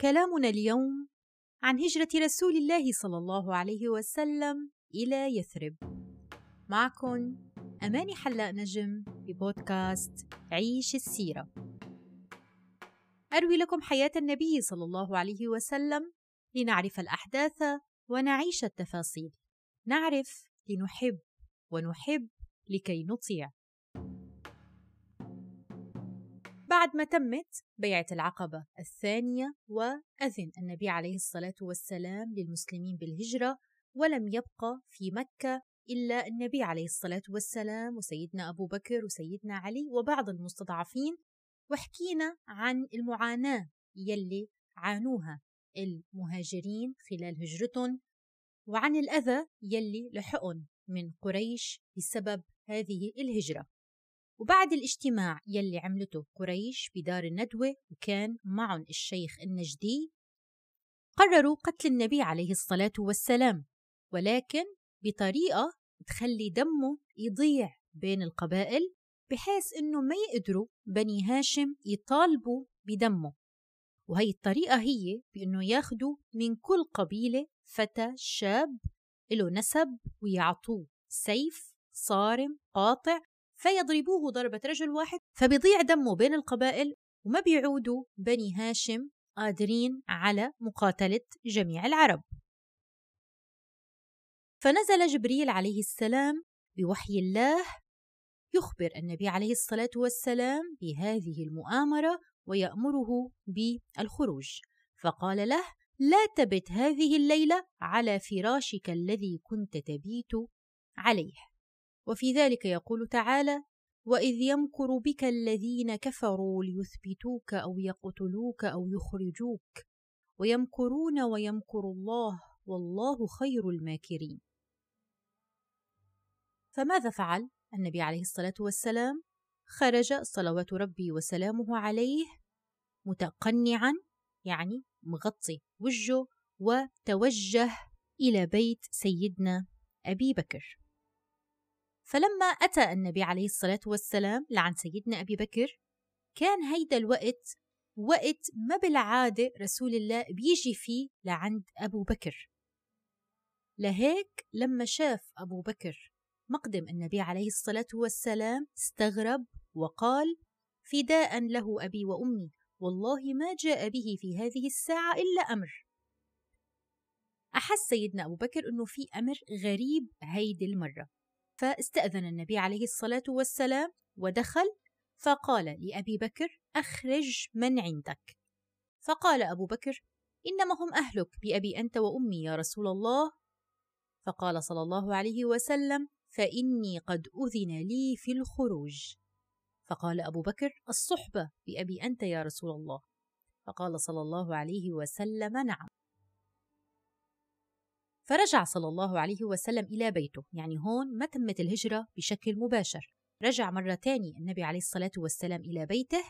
كلامنا اليوم عن هجرة رسول الله صلى الله عليه وسلم إلى يثرب. معكم أماني حلاق نجم ببودكاست عيش السيرة. أروي لكم حياة النبي صلى الله عليه وسلم لنعرف الأحداث ونعيش التفاصيل. نعرف لنحب ونحب لكي نطيع. بعد ما تمت بيعة العقبة الثانية وأذن النبي عليه الصلاة والسلام للمسلمين بالهجرة ولم يبقى في مكة إلا النبي عليه الصلاة والسلام وسيدنا أبو بكر وسيدنا علي وبعض المستضعفين وحكينا عن المعاناة يلي عانوها المهاجرين خلال هجرتهم وعن الأذى يلي لحقن من قريش بسبب هذه الهجرة. وبعد الاجتماع يلي عملته قريش بدار الندوة وكان معهم الشيخ النجدي قرروا قتل النبي عليه الصلاة والسلام ولكن بطريقة تخلي دمه يضيع بين القبائل بحيث إنه ما يقدروا بني هاشم يطالبوا بدمه. وهي الطريقة هي بأنه ياخدوا من كل قبيلة فتى شاب له نسب ويعطوه سيف صارم قاطع فيضربوه ضربة رجل واحد فبيضيع دمه بين القبائل وما بيعودوا بني هاشم قادرين على مقاتلة جميع العرب. فنزل جبريل عليه السلام بوحي الله يخبر النبي عليه الصلاة والسلام بهذه المؤامرة ويأمره بالخروج. فقال له لا تبت هذه الليلة على فراشك الذي كنت تبيت عليه. وفي ذلك يقول تعالى واذ يمكر بك الذين كفروا ليثبتوك أو يقتلوك أو يخرجوك ويمكرون ويمكر الله والله خير الماكرين. فماذا فعل النبي عليه الصلاة والسلام؟ خرج صلوات ربي وسلامه عليه متقنعا يعني مغطي وجهه وتوجه إلى بيت سيدنا أبي بكر. فلما أتى النبي عليه الصلاة والسلام لعند سيدنا أبي بكر كان هيدا الوقت وقت ما بالعادة رسول الله بيجي فيه لعند أبو بكر. لهيك لما شاف أبو بكر مقدم النبي عليه الصلاة والسلام استغرب وقال فداء له أبي وأمي والله ما جاء به في هذه الساعة إلا أمر. أحس سيدنا أبو بكر أنه في أمر غريب هيدي المرة. فاستأذن النبي عليه الصلاة والسلام ودخل فقال لأبي بكر أخرج من عندك. فقال أبو بكر إنما هم أهلك بأبي أنت وأمي يا رسول الله. فقال صلى الله عليه وسلم فإني قد أذن لي في الخروج. فقال أبو بكر الصحبة بأبي أنت يا رسول الله. فقال صلى الله عليه وسلم نعم. فرجع صلى الله عليه وسلم إلى بيته. يعني هون ما تمت الهجرة بشكل مباشر. رجع مرة تانية النبي عليه الصلاة والسلام إلى بيته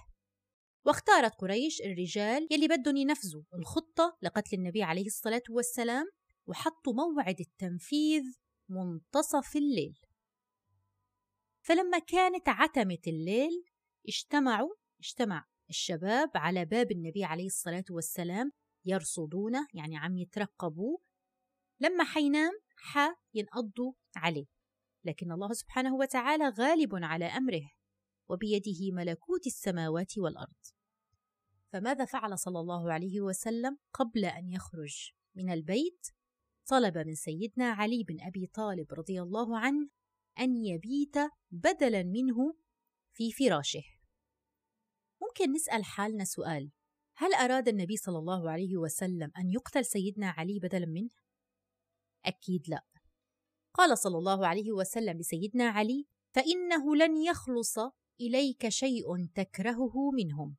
واختارت قريش الرجال يلي بدهم ينفذوا الخطة لقتل النبي عليه الصلاة والسلام وحطوا موعد التنفيذ منتصف الليل. فلما كانت عتمة الليل اجتمعوا اجتمع الشباب على باب النبي عليه الصلاة والسلام يرصدونه يعني عم يترقبوا لما حينام ح ينقضوا عليه. لكن الله سبحانه وتعالى غالب على أمره وبيده ملكوت السماوات والأرض. فماذا فعل صلى الله عليه وسلم قبل أن يخرج من البيت؟ طلب من سيدنا علي بن أبي طالب رضي الله عنه أن يبيت بدلا منه في فراشه. ممكن نسأل حالنا سؤال. هل أراد النبي صلى الله عليه وسلم أن يقتل سيدنا علي بدلا منه؟ أكيد لا. قال صلى الله عليه وسلم لسيدنا علي فإنه لن يخلص إليك شيء تكرهه منهم.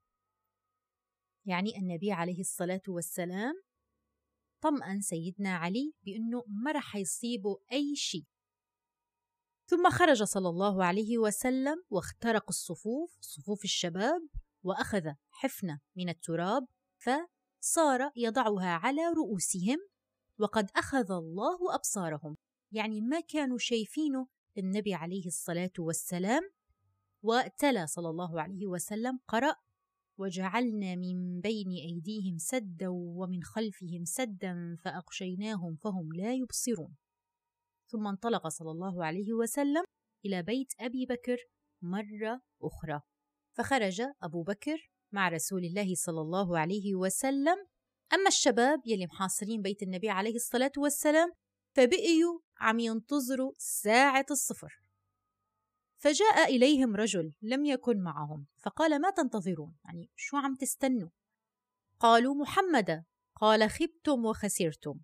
يعني النبي عليه الصلاة والسلام طمأن سيدنا علي بأنه ما رح يصيبه أي شيء. ثم خرج صلى الله عليه وسلم واخترق الصفوف صفوف الشباب وأخذ حفنة من التراب فصار يضعها على رؤوسهم وقد أخذ الله أبصارهم. يعني ما كانوا شايفينه النبي عليه الصلاة والسلام وتلا صلى الله عليه وسلم قرأ وجعلنا من بين أيديهم سدا ومن خلفهم سدا فأغشيناهم فهم لا يبصرون. ثم انطلق صلى الله عليه وسلم إلى بيت أبي بكر مرة أخرى. فخرج أبو بكر مع رسول الله صلى الله عليه وسلم أما الشباب يلي محاصرين بيت النبي عليه الصلاة والسلام فبقيوا عم ينتظروا ساعة الصفر. فجاء إليهم رجل لم يكن معهم فقال ما تنتظرون؟ يعني شو عم تستنوا؟ قالوا محمدا. قال خبتم وخسرتم.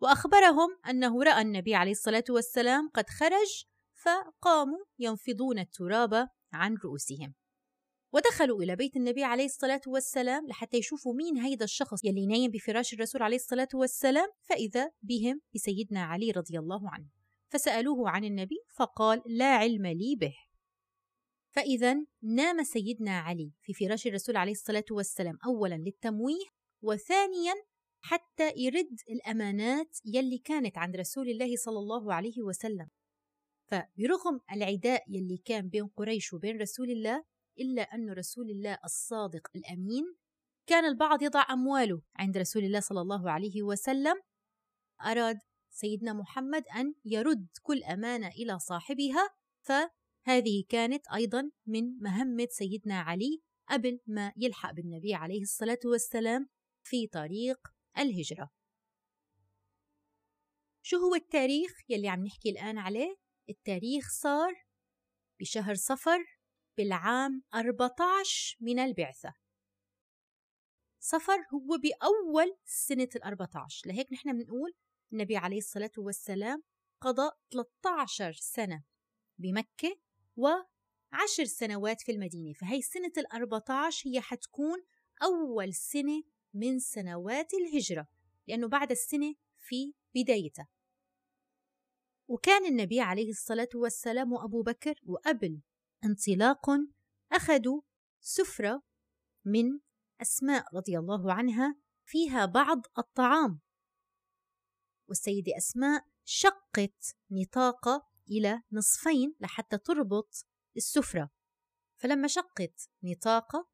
وأخبرهم أنه رأى النبي عليه الصلاة والسلام قد خرج فقاموا ينفضون التراب عن رؤوسهم. ودخلوا إلى بيت النبي عليه الصلاة والسلام لحتى يشوفوا مين هيدا الشخص يلي نايم بفراش الرسول عليه الصلاة والسلام فإذا بهم بسيدنا علي رضي الله عنه. فسألوه عن النبي فقال لا علم لي به. فإذا نام سيدنا علي في فراش الرسول عليه الصلاة والسلام أولا للتمويه وثانيا حتى يرد الأمانات يلي كانت عند رسول الله صلى الله عليه وسلم. فبرغم العداء يلي كان بين قريش وبين رسول الله إلا أن رسول الله الصادق الأمين كان البعض يضع أمواله عند رسول الله صلى الله عليه وسلم أراد سيدنا محمد أن يرد كل أمانة إلى صاحبها فهذه كانت أيضا من مهمة سيدنا علي قبل ما يلحق بالنبي عليه الصلاة والسلام في طريق الهجرة شو هو التاريخ يلي عم نحكي الآن عليه؟ التاريخ صار بشهر صفر بالعام 14 من البعثة. صفر هو بأول سنة ال 14 لهيك نحن بنقول النبي عليه الصلاة والسلام قضى 13 سنة بمكة وعشر سنوات في المدينة. فهي سنة ال 14 هي حتكون أول سنة من سنوات الهجرة لأنه بعد السنة في بدايتها. وكان النبي عليه الصلاة والسلام وأبو بكر وقبل انطلاق أخذوا سفرة من أسماء رضي الله عنها فيها بعض الطعام. والسيدة أسماء شقت نطاقة إلى نصفين لحتى تربط السفرة. فلما شقت نطاقة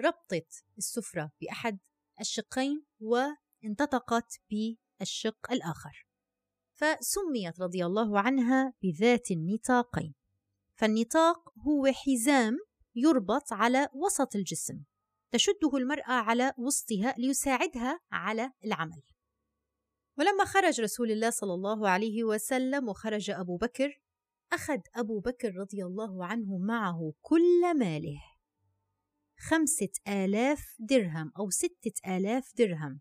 ربطت السفرة بأحد الشقين وانتطقت بالشق الآخر. فسميت رضي الله عنها بذات النطاقين. فالنطاق هو حزام يربط على وسط الجسم تشده المرأة على وسطها ليساعدها على العمل. ولما خرج رسول الله صلى الله عليه وسلم وخرج أبو بكر أخذ أبو بكر رضي الله عنه معه كل ماله. خمسة آلاف درهم أو ستة آلاف درهم.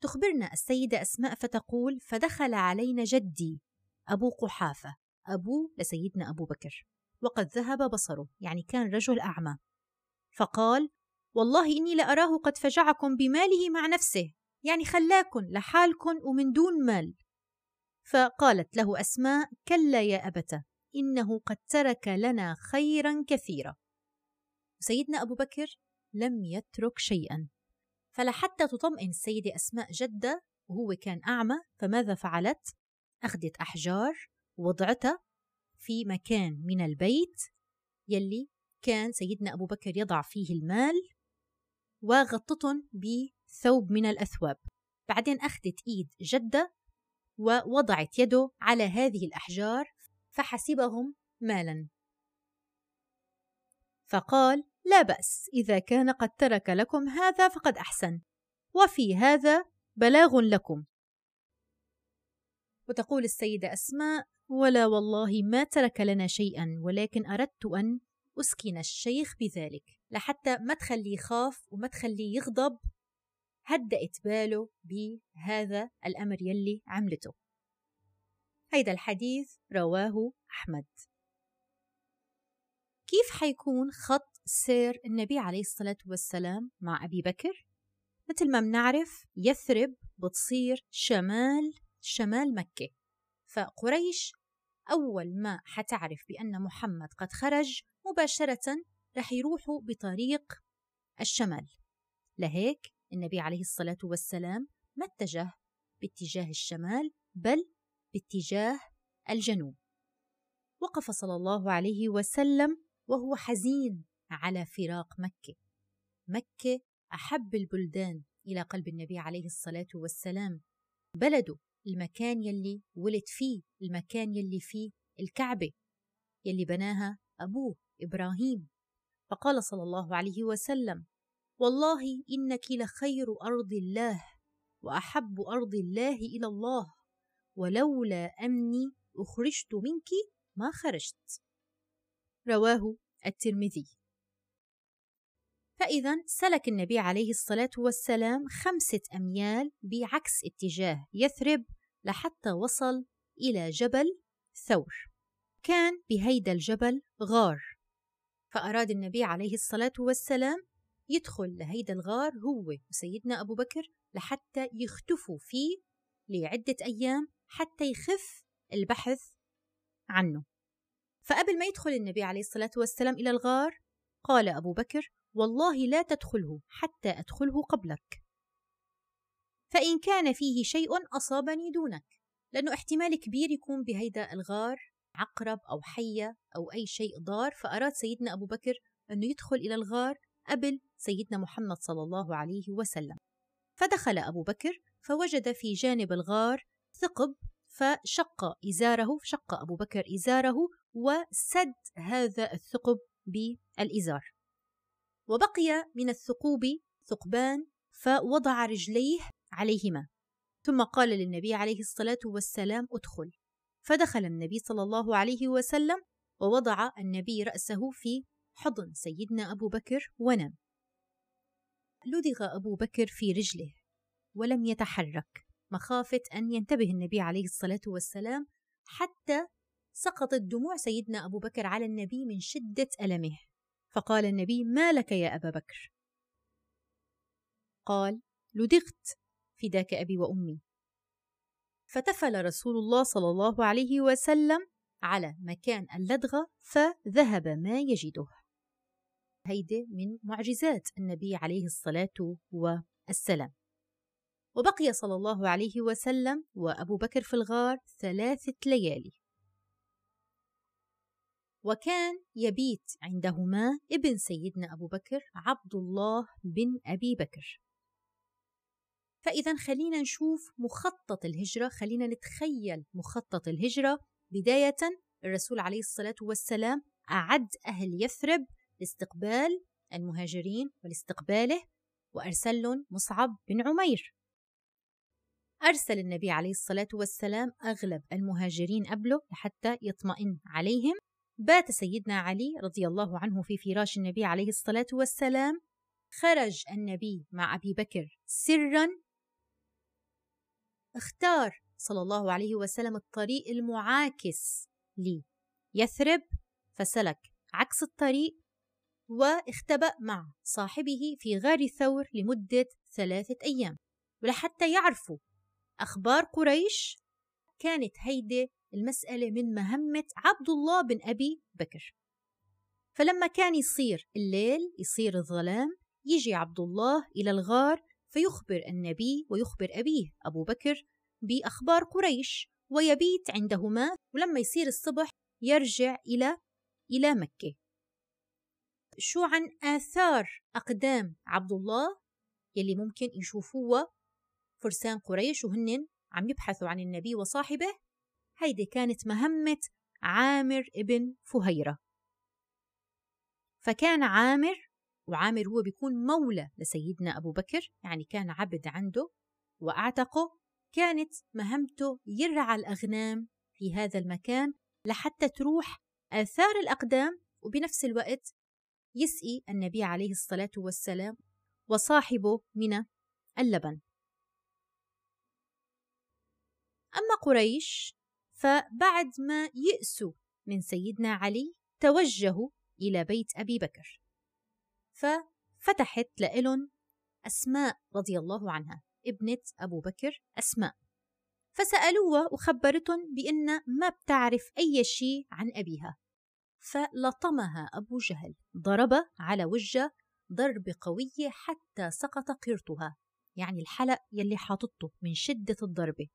تخبرنا السيدة أسماء فتقول فدخل علينا جدي أبو قحافة. أبو لسيدنا أبو بكر وقد ذهب بصره يعني كان رجل أعمى. فقال والله إني لأراه قد فجعكم بماله مع نفسه يعني خلاكن لحالكن ومن دون مال. فقالت له أسماء كلا يا أبت إنه قد ترك لنا خيرا كثيرا. سيدنا أبو بكر لم يترك شيئا. فلحتى تطمئن السيدة أسماء جدة وهو كان أعمى فماذا فعلت؟ أخذت أحجار وضعتها في مكان من البيت يلي كان سيدنا أبو بكر يضع فيه المال وغطتهم بثوب من الأثواب. بعدين أخذت إيد جدة ووضعت يده على هذه الأحجار فحسبهم مالا. فقال لا بأس إذا كان قد ترك لكم هذا فقد أحسن وفي هذا بلاغ لكم. وتقول السيدة أسماء ولا والله ما ترك لنا شيئا ولكن أردت أن أسكن الشيخ بذلك. لحتى ما تخليه يخاف وما تخليه يغضب هدأت باله بهذا الأمر يلي عملته. هيدا الحديث رواه أحمد. كيف حيكون خط سير النبي عليه الصلاة والسلام مع أبي بكر؟ مثل ما بنعرف يثرب بتصير شمال شمال مكة. فقريش أول ما حتعرف بأن محمد قد خرج مباشرة رح يروحوا بطريق الشمال. لهيك النبي عليه الصلاة والسلام ما اتجه باتجاه الشمال بل باتجاه الجنوب. وقف صلى الله عليه وسلم وهو حزين على فراق مكة. مكة أحب البلدان إلى قلب النبي عليه الصلاة والسلام. بلده المكان يلي ولد فيه المكان يلي فيه الكعبة يلي بناها أبوه إبراهيم. فقال صلى الله عليه وسلم والله إنك لخير أرض الله وأحب أرض الله إلى الله ولولا أمني أخرجت منك ما خرجت. رواه الترمذي. فإذا سلك النبي عليه الصلاة والسلام خمسة أميال بعكس اتجاه يثرب لحتى وصل إلى جبل ثور. كان بهيدا الجبل غار. فأراد النبي عليه الصلاة والسلام يدخل لهيدا الغار هو وسيدنا أبو بكر لحتى يختفوا فيه لعدة أيام حتى يخف البحث عنه. فقبل ما يدخل النبي عليه الصلاة والسلام إلى الغار قال أبو بكر والله لا تدخله حتى أدخله قبلك. فإن كان فيه شيء أصابني دونك لأنه احتمال كبير يكون بهيدا الغار عقرب أو حية أو أي شيء ضار فأراد سيدنا أبو بكر أنه يدخل إلى الغار قبل سيدنا محمد صلى الله عليه وسلم. فدخل أبو بكر فوجد في جانب الغار ثقب فشق إزاره شق أبو بكر إزاره وسد هذا الثقب بالإزار. وبقي من الثقوب ثقبان فوضع رجليه عليهما. ثم قال للنبي عليه الصلاة والسلام ادخل. فدخل النبي صلى الله عليه وسلم ووضع النبي رأسه في حضن سيدنا أبو بكر ونام. لدغ أبو بكر في رجله ولم يتحرك. مخافة أن ينتبه النبي عليه الصلاة والسلام حتى سقطت دموع سيدنا أبو بكر على النبي من شدة ألمه. فقال النبي ما لك يا أبا بكر؟ قال لدغت. فداك أبي وأمي. فتفل رسول الله صلى الله عليه وسلم على مكان اللدغة فذهب ما يجده. هيدي من معجزات النبي عليه الصلاة والسلام. وبقي صلى الله عليه وسلم وأبو بكر في الغار ثلاثة ليالي. وكان يبيت عندهما ابن سيدنا أبو بكر عبد الله بن أبي بكر. فإذا خلينا نشوف مخطط الهجرة خلينا نتخيل مخطط الهجرة. بداية الرسول عليه الصلاة والسلام أعد أهل يثرب لاستقبال المهاجرين ولاستقباله وأرسل لهم مصعب بن عمير. أرسل النبي عليه الصلاة والسلام أغلب المهاجرين قبله لحتى يطمئن عليهم. بات سيدنا علي رضي الله عنه في فراش النبي عليه الصلاة والسلام خرج النبي مع أبي بكر سرا اختار صلى الله عليه وسلم الطريق المعاكس ليثرب فسلك عكس الطريق واختبأ مع صاحبه في غار ثور لمدة ثلاثة أيام. ولحتى يعرفوا أخبار قريش كانت هيدي المسألة من مهمة عبد الله بن أبي بكر. فلما كان يصير الليل يصير الظلام يجي عبد الله إلى الغار فيخبر النبي ويخبر أبيه أبو بكر بأخبار قريش ويبيت عندهما ولما يصير الصبح يرجع إلى إلى مكة. شو عن آثار أقدام عبد الله يلي ممكن يشوفوها فرسان قريش وهن عم يبحثوا عن النبي وصاحبه. هيدي كانت مهمة عامر ابن فهيرة. فكان عامر وعامر هو بيكون مولى لسيدنا أبو بكر يعني كان عبد عنده وأعتقه كانت مهمته يرعى الأغنام في هذا المكان لحتى تروح آثار الأقدام وبنفس الوقت يسقي النبي عليه الصلاة والسلام وصاحبه من اللبن. أما قريش فبعد ما يأسوا من سيدنا علي توجهوا إلى بيت أبي بكر. ففتحت لإلن أسماء رضي الله عنها ابنة أبو بكر أسماء. فسألوها وخبرتهم بأن ما بتعرف أي شيء عن أبيها. فلطمها أبو جهل ضرب على وجه ضرب قوية حتى سقط قرطها يعني الحلق يلي حاطته من شدة الضربة.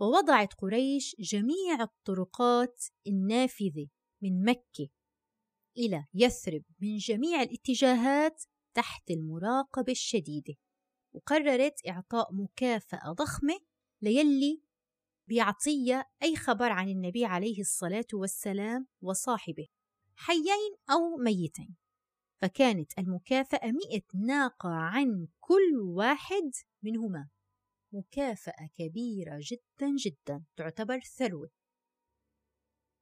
ووضعت قريش جميع الطرقات النافذة من مكة. إلى يثرب من جميع الاتجاهات تحت المراقبة الشديدة وقررت إعطاء مكافأة ضخمة ليلي بيعطيها أي خبر عن النبي عليه الصلاة والسلام وصاحبه حيين أو ميتين. فكانت المكافأة مئة ناقة عن كل واحد منهما. مكافأة كبيرة جدا جدا تعتبر ثروة.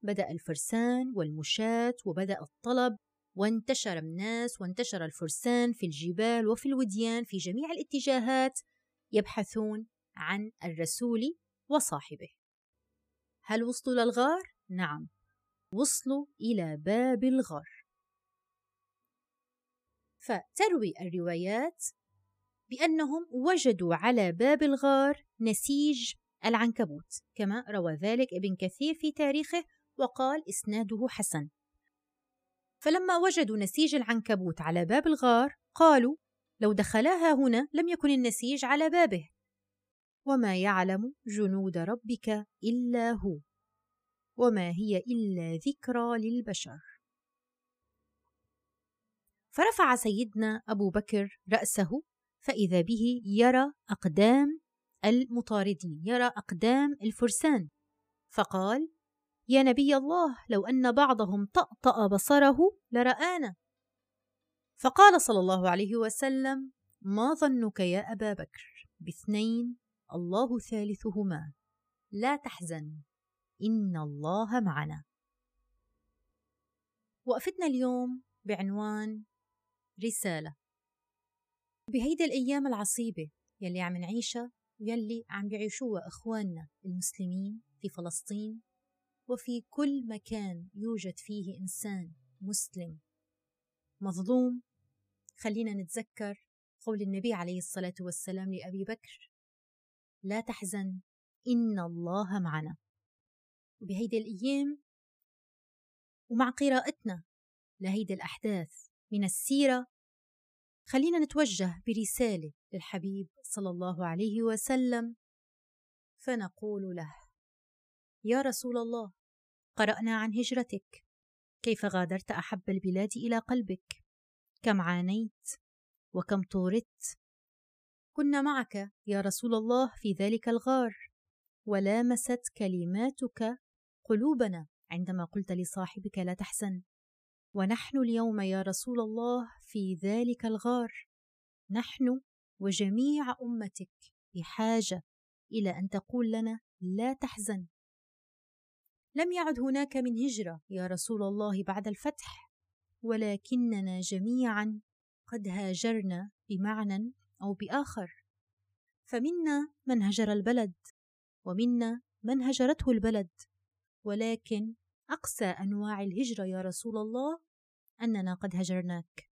بدأ الفرسان والمشاة وبدأ الطلب وانتشر الناس وانتشر الفرسان في الجبال وفي الوديان في جميع الاتجاهات يبحثون عن الرسول وصاحبه هل وصلوا للغار؟ نعم وصلوا إلى باب الغار فتروي الروايات بأنهم وجدوا على باب الغار نسيج العنكبوت كما روى ذلك ابن كثير في تاريخه وقال إسناده حسن. فلما وجدوا نسيج العنكبوت على باب الغار قالوا لو دخلاها هنا لم يكن النسيج على بابه. وما يعلم جنود ربك إلا هو وما هي إلا ذكرى للبشر. فرفع سيدنا أبو بكر رأسه فإذا به يرى أقدام المطاردين يرى أقدام الفرسان فقال يا نبي الله لو أن بعضهم طأطأ بصره لرآنا. فقال صلى الله عليه وسلم ما ظنك يا أبا بكر باثنين الله ثالثهما. لا تحزن إن الله معنا. وقفتنا اليوم بعنوان رسالة. بهيدي الأيام العصيبة يلي عم نعيشها ويلي عم بيعيشوها إخواننا المسلمين في فلسطين وفي كل مكان يوجد فيه إنسان مسلم. مظلوم. خلينا نتذكر قول النبي عليه الصلاة والسلام لأبي بكر. لا تحزن إن الله معنا. بهيدي الأيام ومع قراءتنا لهيدي الأحداث من السيرة خلينا نتوجه برسالة للحبيب صلى الله عليه وسلم فنقول له يا رسول الله قرأنا عن هجرتك. كيف غادرت أحب البلاد إلى قلبك؟ كم عانيت؟ وكم طوردت كنا معك يا رسول الله في ذلك الغار ولامست كلماتك قلوبنا عندما قلت لصاحبك لا تحزن. ونحن اليوم يا رسول الله في ذلك الغار. نحن وجميع أمتك بحاجة إلى أن تقول لنا لا تحزن. لم يعد هناك من هجرة يا رسول الله بعد الفتح ولكننا جميعا قد هاجرنا بمعنى أو بآخر. فمنا من هجر البلد ومنا من هجرته البلد. ولكن أقسى أنواع الهجرة يا رسول الله أننا قد هجرناك.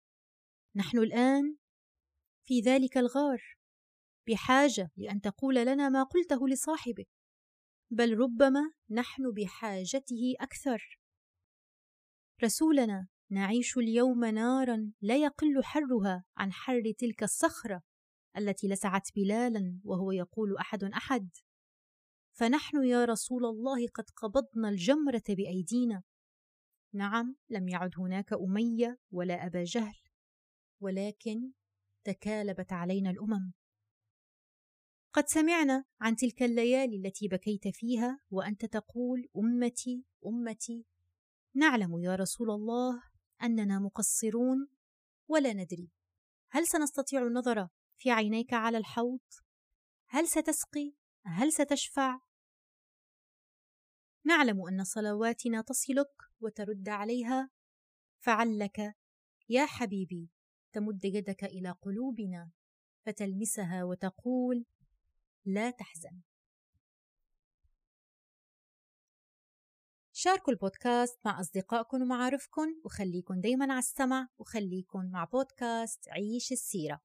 نحن الآن في ذلك الغار. بحاجة لأن تقول لنا ما قلته لصاحبك. بل ربما نحن بحاجته أكثر. رسولنا نعيش اليوم نارا لا يقل حرها عن حر تلك الصخرة التي لسعت بلالا وهو يقول أحد أحد. فنحن يا رسول الله قد قبضنا الجمرة بأيدينا. نعم لم يعد هناك أمية ولا أبا جهل ولكن تكالبت علينا الأمم. قد سمعنا عن تلك الليالي التي بكيت فيها وأنت تقول أمتي أمتي نعلم يا رسول الله أننا مقصرون ولا ندري. هل سنستطيع النظر في عينيك على الحوض؟ هل ستسقي؟ هل ستشفع؟ نعلم أن صلواتنا تصلك وترد عليها. فعلك يا حبيبي تمد يدك إلى قلوبنا فتلمسها وتقول لا تحزن. شاركوا البودكاست مع أصدقائكم ومعارفكم وخليكن دايما على السمع وخليكن مع بودكاست عيش السيرة.